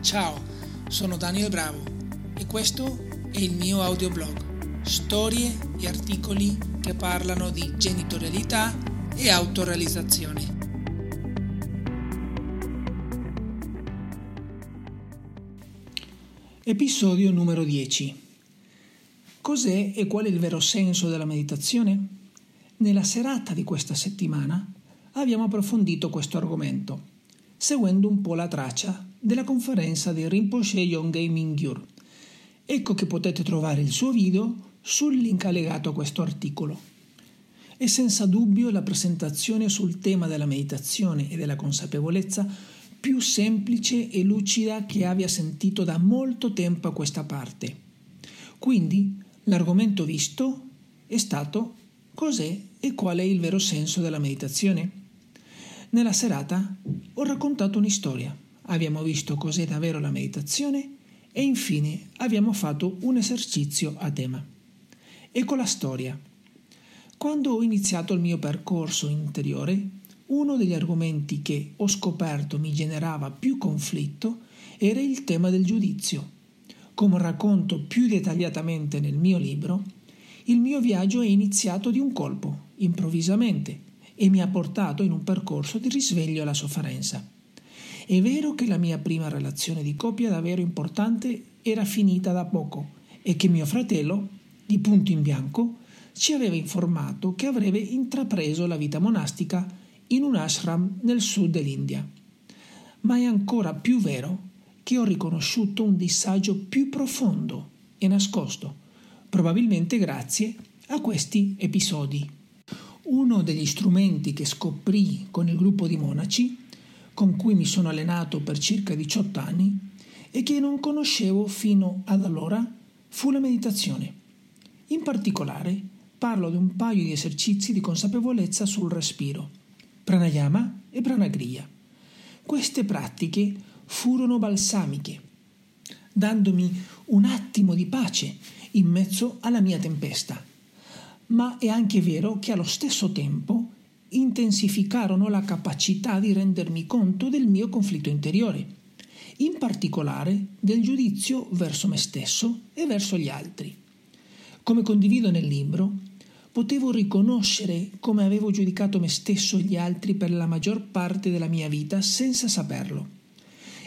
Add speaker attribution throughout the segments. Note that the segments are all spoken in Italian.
Speaker 1: Ciao, sono Daniel Bravo e questo è il mio audioblog, storie e articoli che parlano di genitorialità e autorealizzazione. Episodio numero 10. Cos'è e qual è il vero senso della meditazione? Nella serata di questa settimana abbiamo approfondito questo argomento, seguendo un po' la traccia della conferenza di Rinpoche Yongei Mingyur. Ecco che potete trovare il suo video sul link allegato a questo articolo. È senza dubbio la presentazione sul tema della meditazione e della consapevolezza più semplice e lucida che abbia sentito da molto tempo a questa parte. Quindi l'argomento visto è stato cos'è e qual è il vero senso della meditazione. Nella serata ho raccontato un'istoria, abbiamo visto cos'è davvero la meditazione e infine abbiamo fatto un esercizio a tema. Ecco la storia. Quando ho iniziato il mio percorso interiore, uno degli argomenti che ho scoperto mi generava più conflitto era il tema del giudizio. Come racconto più dettagliatamente nel mio libro, il mio viaggio è iniziato di un colpo, improvvisamente, e mi ha portato in un percorso di risveglio alla sofferenza. È vero che la mia prima relazione di coppia davvero importante era finita da poco e che mio fratello, di punto in bianco, ci aveva informato che avrebbe intrapreso la vita monastica in un ashram nel sud dell'India. Ma è ancora più vero che ho riconosciuto un disagio più profondo e nascosto, probabilmente grazie a questi episodi. Uno degli strumenti che scoprì con il gruppo di monaci, con cui mi sono allenato per circa 18 anni, e che non conoscevo fino ad allora, fu la meditazione. In particolare, parlo di un paio di esercizi di consapevolezza sul respiro, pranayama e pranagriya. Queste pratiche furono balsamiche, dandomi un attimo di pace in mezzo alla mia tempesta. Ma è anche vero che allo stesso tempo intensificarono la capacità di rendermi conto del mio conflitto interiore, in particolare del giudizio verso me stesso e verso gli altri. Come condivido nel libro, potevo riconoscere come avevo giudicato me stesso e gli altri per la maggior parte della mia vita senza saperlo.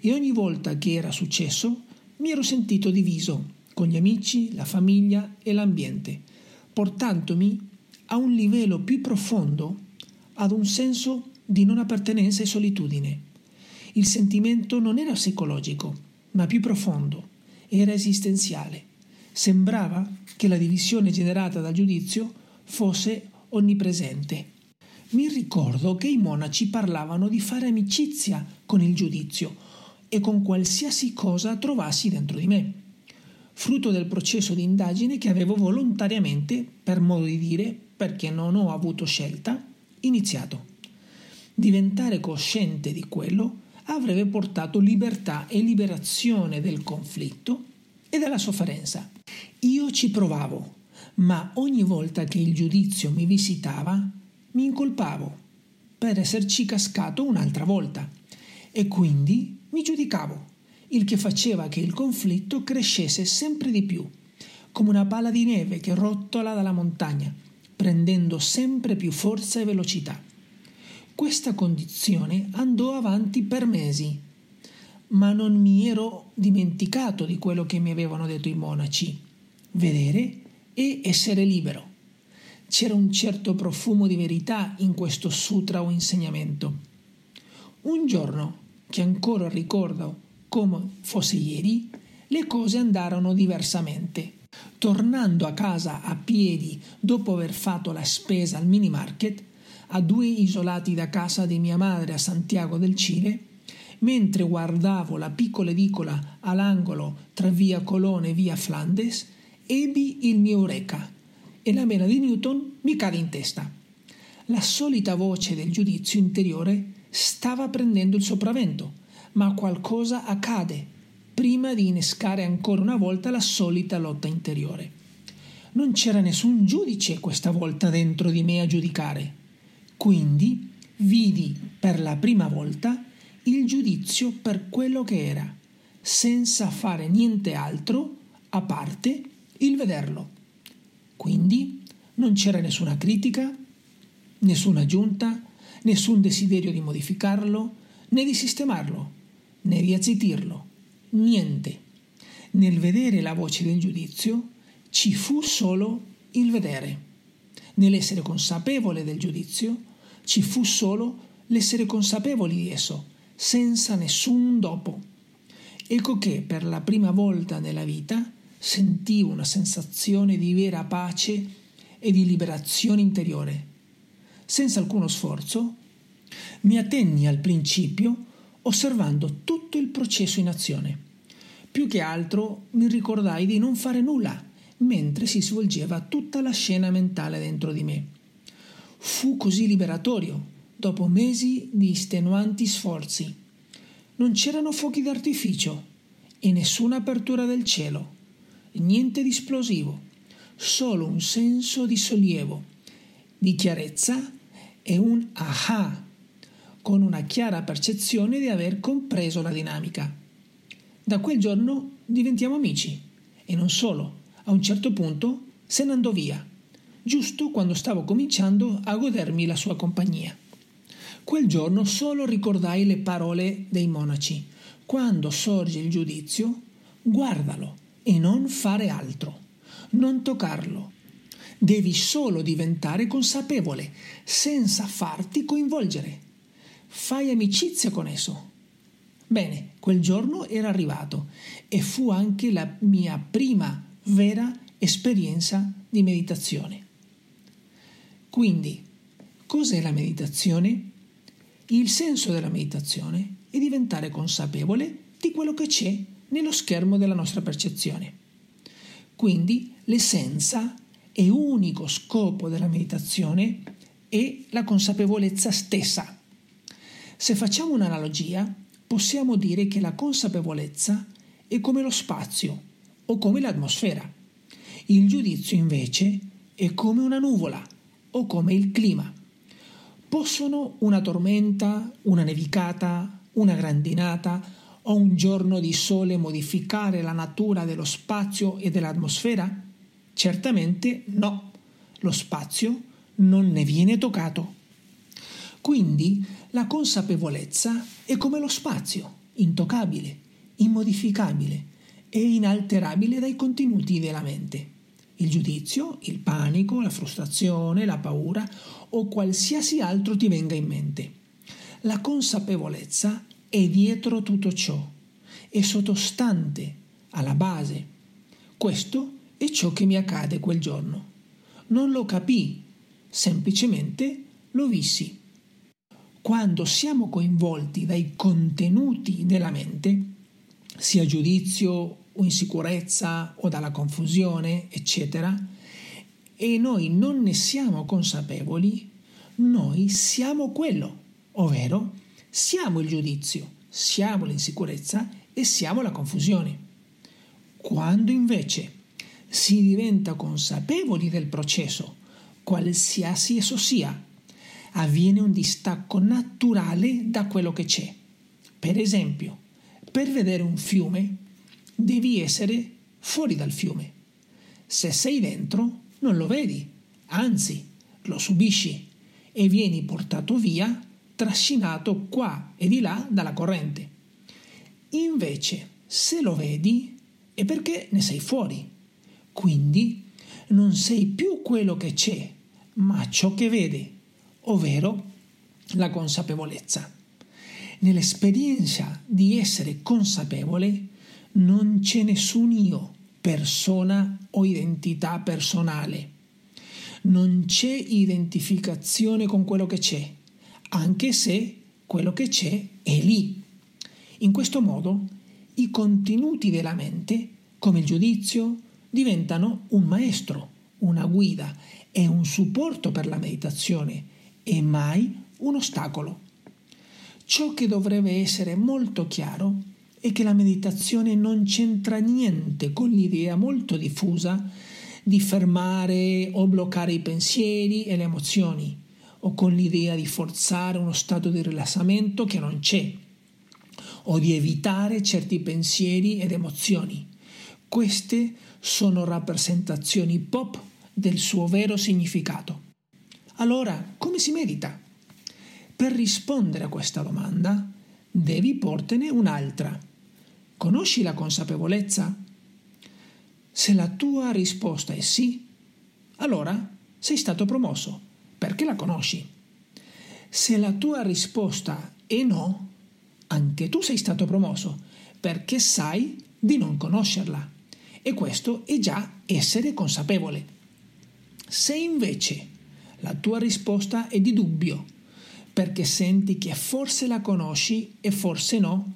Speaker 1: E ogni volta che era successo mi ero sentito diviso con gli amici, la famiglia e l'ambiente, portandomi a un livello più profondo, ad un senso di non appartenenza e solitudine. Il sentimento non era psicologico, ma più profondo, era esistenziale. Sembrava che la divisione generata dal giudizio fosse onnipresente. Mi ricordo che i monaci parlavano di fare amicizia con il giudizio e con qualsiasi cosa trovassi dentro di me, frutto del processo di indagine che avevo volontariamente, per modo di dire, perché non ho avuto scelta, iniziato. Diventare cosciente di quello avrebbe portato libertà e liberazione del conflitto e della sofferenza. Io ci provavo, ma ogni volta che il giudizio mi visitava, mi incolpavo per esserci cascato un'altra volta e quindi mi giudicavo, il che faceva che il conflitto crescesse sempre di più, come una palla di neve che rotola dalla montagna, prendendo sempre più forza e velocità. Questa condizione andò avanti per mesi, ma non mi ero dimenticato di quello che mi avevano detto i monaci vedere e essere libero. C'era un certo profumo di verità in questo sutra o insegnamento. Un giorno, che ancora ricordo come fosse ieri, le cose andarono diversamente. Tornando a casa a piedi dopo aver fatto la spesa al mini market, a due isolati da casa di mia madre a Santiago del Cile, mentre guardavo la piccola edicola all'angolo tra via Colone e via Flandes, ebbi il mio eureka e la mela di Newton mi cade in testa. La solita voce del giudizio interiore stava prendendo il sopravvento, ma qualcosa accade prima di innescare ancora una volta la solita lotta interiore. Non c'era nessun giudice questa volta dentro di me a giudicare. Quindi vidi per la prima volta il giudizio per quello che era, senza fare niente altro a parte il vederlo. Quindi non c'era nessuna critica, nessuna aggiunta, nessun desiderio di modificarlo, né di sistemarlo, né di azzitirlo, niente. Nel vedere la voce del giudizio ci fu solo il vedere. Nell'essere consapevole del giudizio ci fu solo l'essere consapevoli di esso, senza nessun dopo. Ecco che per la prima volta nella vita sentivo una sensazione di vera pace e di liberazione interiore. Senza alcuno sforzo, mi attenni al principio osservando tutto il processo in azione. Più che altro mi ricordai di non fare nulla mentre si svolgeva tutta la scena mentale dentro di me. Fu così liberatorio, dopo mesi di estenuanti sforzi non c'erano fuochi d'artificio e nessuna apertura del cielo, niente di esplosivo, solo un senso di sollievo, di chiarezza e un aha, con una chiara percezione di aver compreso la dinamica. Da quel giorno diventiamo amici e non solo, a un certo punto se ne andò via, giusto quando stavo cominciando a godermi la sua compagnia. Quel giorno solo ricordai le parole dei monaci. Quando sorge il giudizio, guardalo e non fare altro, non toccarlo. Devi solo diventare consapevole, senza farti coinvolgere. Fai amicizia con esso. Bene, quel giorno era arrivato e fu anche la mia prima vera esperienza di meditazione. Quindi, cos'è la meditazione? Il senso della meditazione è diventare consapevole di quello che c'è nello schermo della nostra percezione. Quindi l'essenza e unico scopo della meditazione è la consapevolezza stessa. Se facciamo un'analogia, possiamo dire che la consapevolezza è come lo spazio o come l'atmosfera. Il giudizio invece è come una nuvola o come il clima. Possono una tormenta, una nevicata, una grandinata o un giorno di sole modificare la natura dello spazio e dell'atmosfera? Certamente no. Lo spazio non ne viene toccato. Quindi la consapevolezza è come lo spazio, intoccabile, immodificabile e inalterabile dai contenuti della mente il giudizio, il panico, la frustrazione, la paura o qualsiasi altro ti venga in mente. La consapevolezza è dietro tutto ciò, è sottostante, alla base. Questo è ciò che mi accade quel giorno. Non lo capii, semplicemente lo vissi. Quando siamo coinvolti dai contenuti della mente, sia giudizio o insicurezza o dalla confusione, eccetera, e noi non ne siamo consapevoli, noi siamo quello, ovvero siamo il giudizio, siamo l'insicurezza e siamo la confusione. Quando invece si diventa consapevoli del processo, qualsiasi esso sia, avviene un distacco naturale da quello che c'è. Per esempio, per vedere un fiume devi essere fuori dal fiume. Se sei dentro, non lo vedi, anzi, lo subisci e vieni portato via, trascinato qua e di là dalla corrente. Invece, se lo vedi, è perché ne sei fuori. Quindi non sei più quello che c'è, ma ciò che vede, ovvero la consapevolezza. Nell'esperienza di essere consapevole, non c'è nessun io, persona o identità personale. Non c'è identificazione con quello che c'è, anche se quello che c'è è lì. In questo modo i contenuti della mente, come il giudizio, diventano un maestro, una guida e un supporto per la meditazione e mai un ostacolo. Ciò che dovrebbe essere molto chiaro è che la meditazione non c'entra niente con l'idea molto diffusa di fermare o bloccare i pensieri e le emozioni, o con l'idea di forzare uno stato di rilassamento che non c'è, o di evitare certi pensieri ed emozioni. Queste sono rappresentazioni pop del suo vero significato. Allora, come si medita? Per rispondere a questa domanda devi portene un'altra. Conosci la consapevolezza? Se la tua risposta è sì, allora sei stato promosso, perché la conosci. Se la tua risposta è no, anche tu sei stato promosso, perché sai di non conoscerla. E questo è già essere consapevole. Se invece la tua risposta è di dubbio, perché senti che forse la conosci e forse no,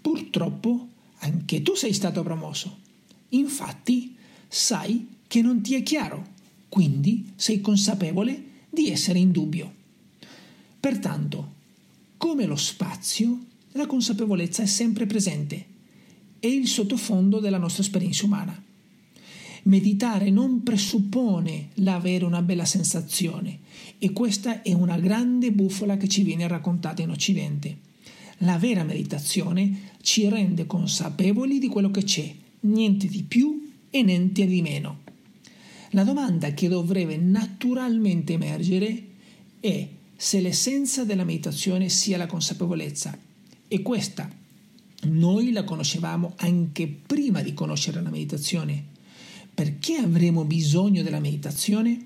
Speaker 1: purtroppo anche tu sei stato promosso. Infatti, sai che non ti è chiaro, quindi sei consapevole di essere in dubbio. Pertanto, come lo spazio, la consapevolezza è sempre presente, è il sottofondo della nostra esperienza umana. Meditare non presuppone l'avere una bella sensazione e questa è una grande bufala che ci viene raccontata in Occidente. La vera meditazione ci rende consapevoli di quello che c'è, niente di più e niente di meno. La domanda che dovrebbe naturalmente emergere è se l'essenza della meditazione sia la consapevolezza. E questa noi la conoscevamo anche prima di conoscere la meditazione. Perché avremo bisogno della meditazione?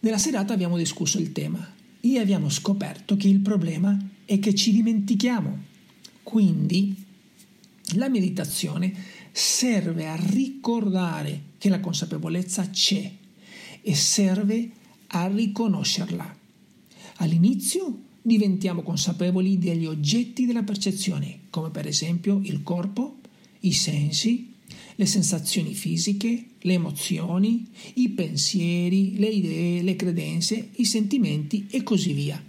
Speaker 1: Nella serata abbiamo discusso il tema e abbiamo scoperto che il problema è che ci dimentichiamo. Quindi la meditazione serve a ricordare che la consapevolezza c'è e serve a riconoscerla. All'inizio diventiamo consapevoli degli oggetti della percezione, come per esempio il corpo, i sensi, le sensazioni fisiche, le emozioni, i pensieri, le idee, le credenze, i sentimenti e così via.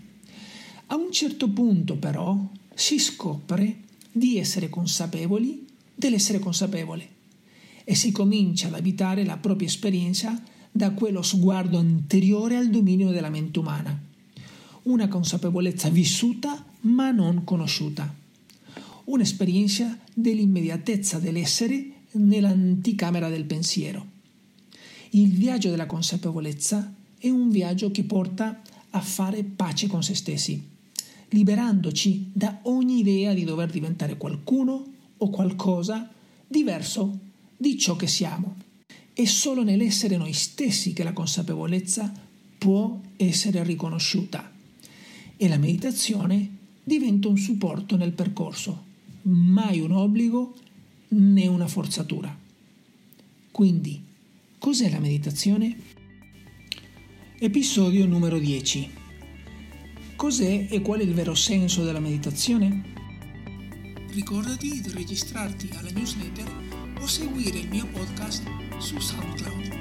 Speaker 1: A un certo punto però si scopre di essere consapevoli dell'essere consapevole e si comincia ad abitare la propria esperienza da quello sguardo anteriore al dominio della mente umana, una consapevolezza vissuta ma non conosciuta, un'esperienza dell'immediatezza dell'essere nell'anticamera del pensiero. Il viaggio della consapevolezza è un viaggio che porta a fare pace con se stessi, liberandoci da ogni idea di dover diventare qualcuno o qualcosa diverso di ciò che siamo. È solo nell'essere noi stessi che la consapevolezza può essere riconosciuta e la meditazione diventa un supporto nel percorso, mai un obbligo né una forzatura. Quindi, cos'è la meditazione? Episodio numero 10. Cos'è e qual è il vero senso della meditazione? Ricordati di registrarti alla newsletter o seguire il mio podcast su SoundCloud.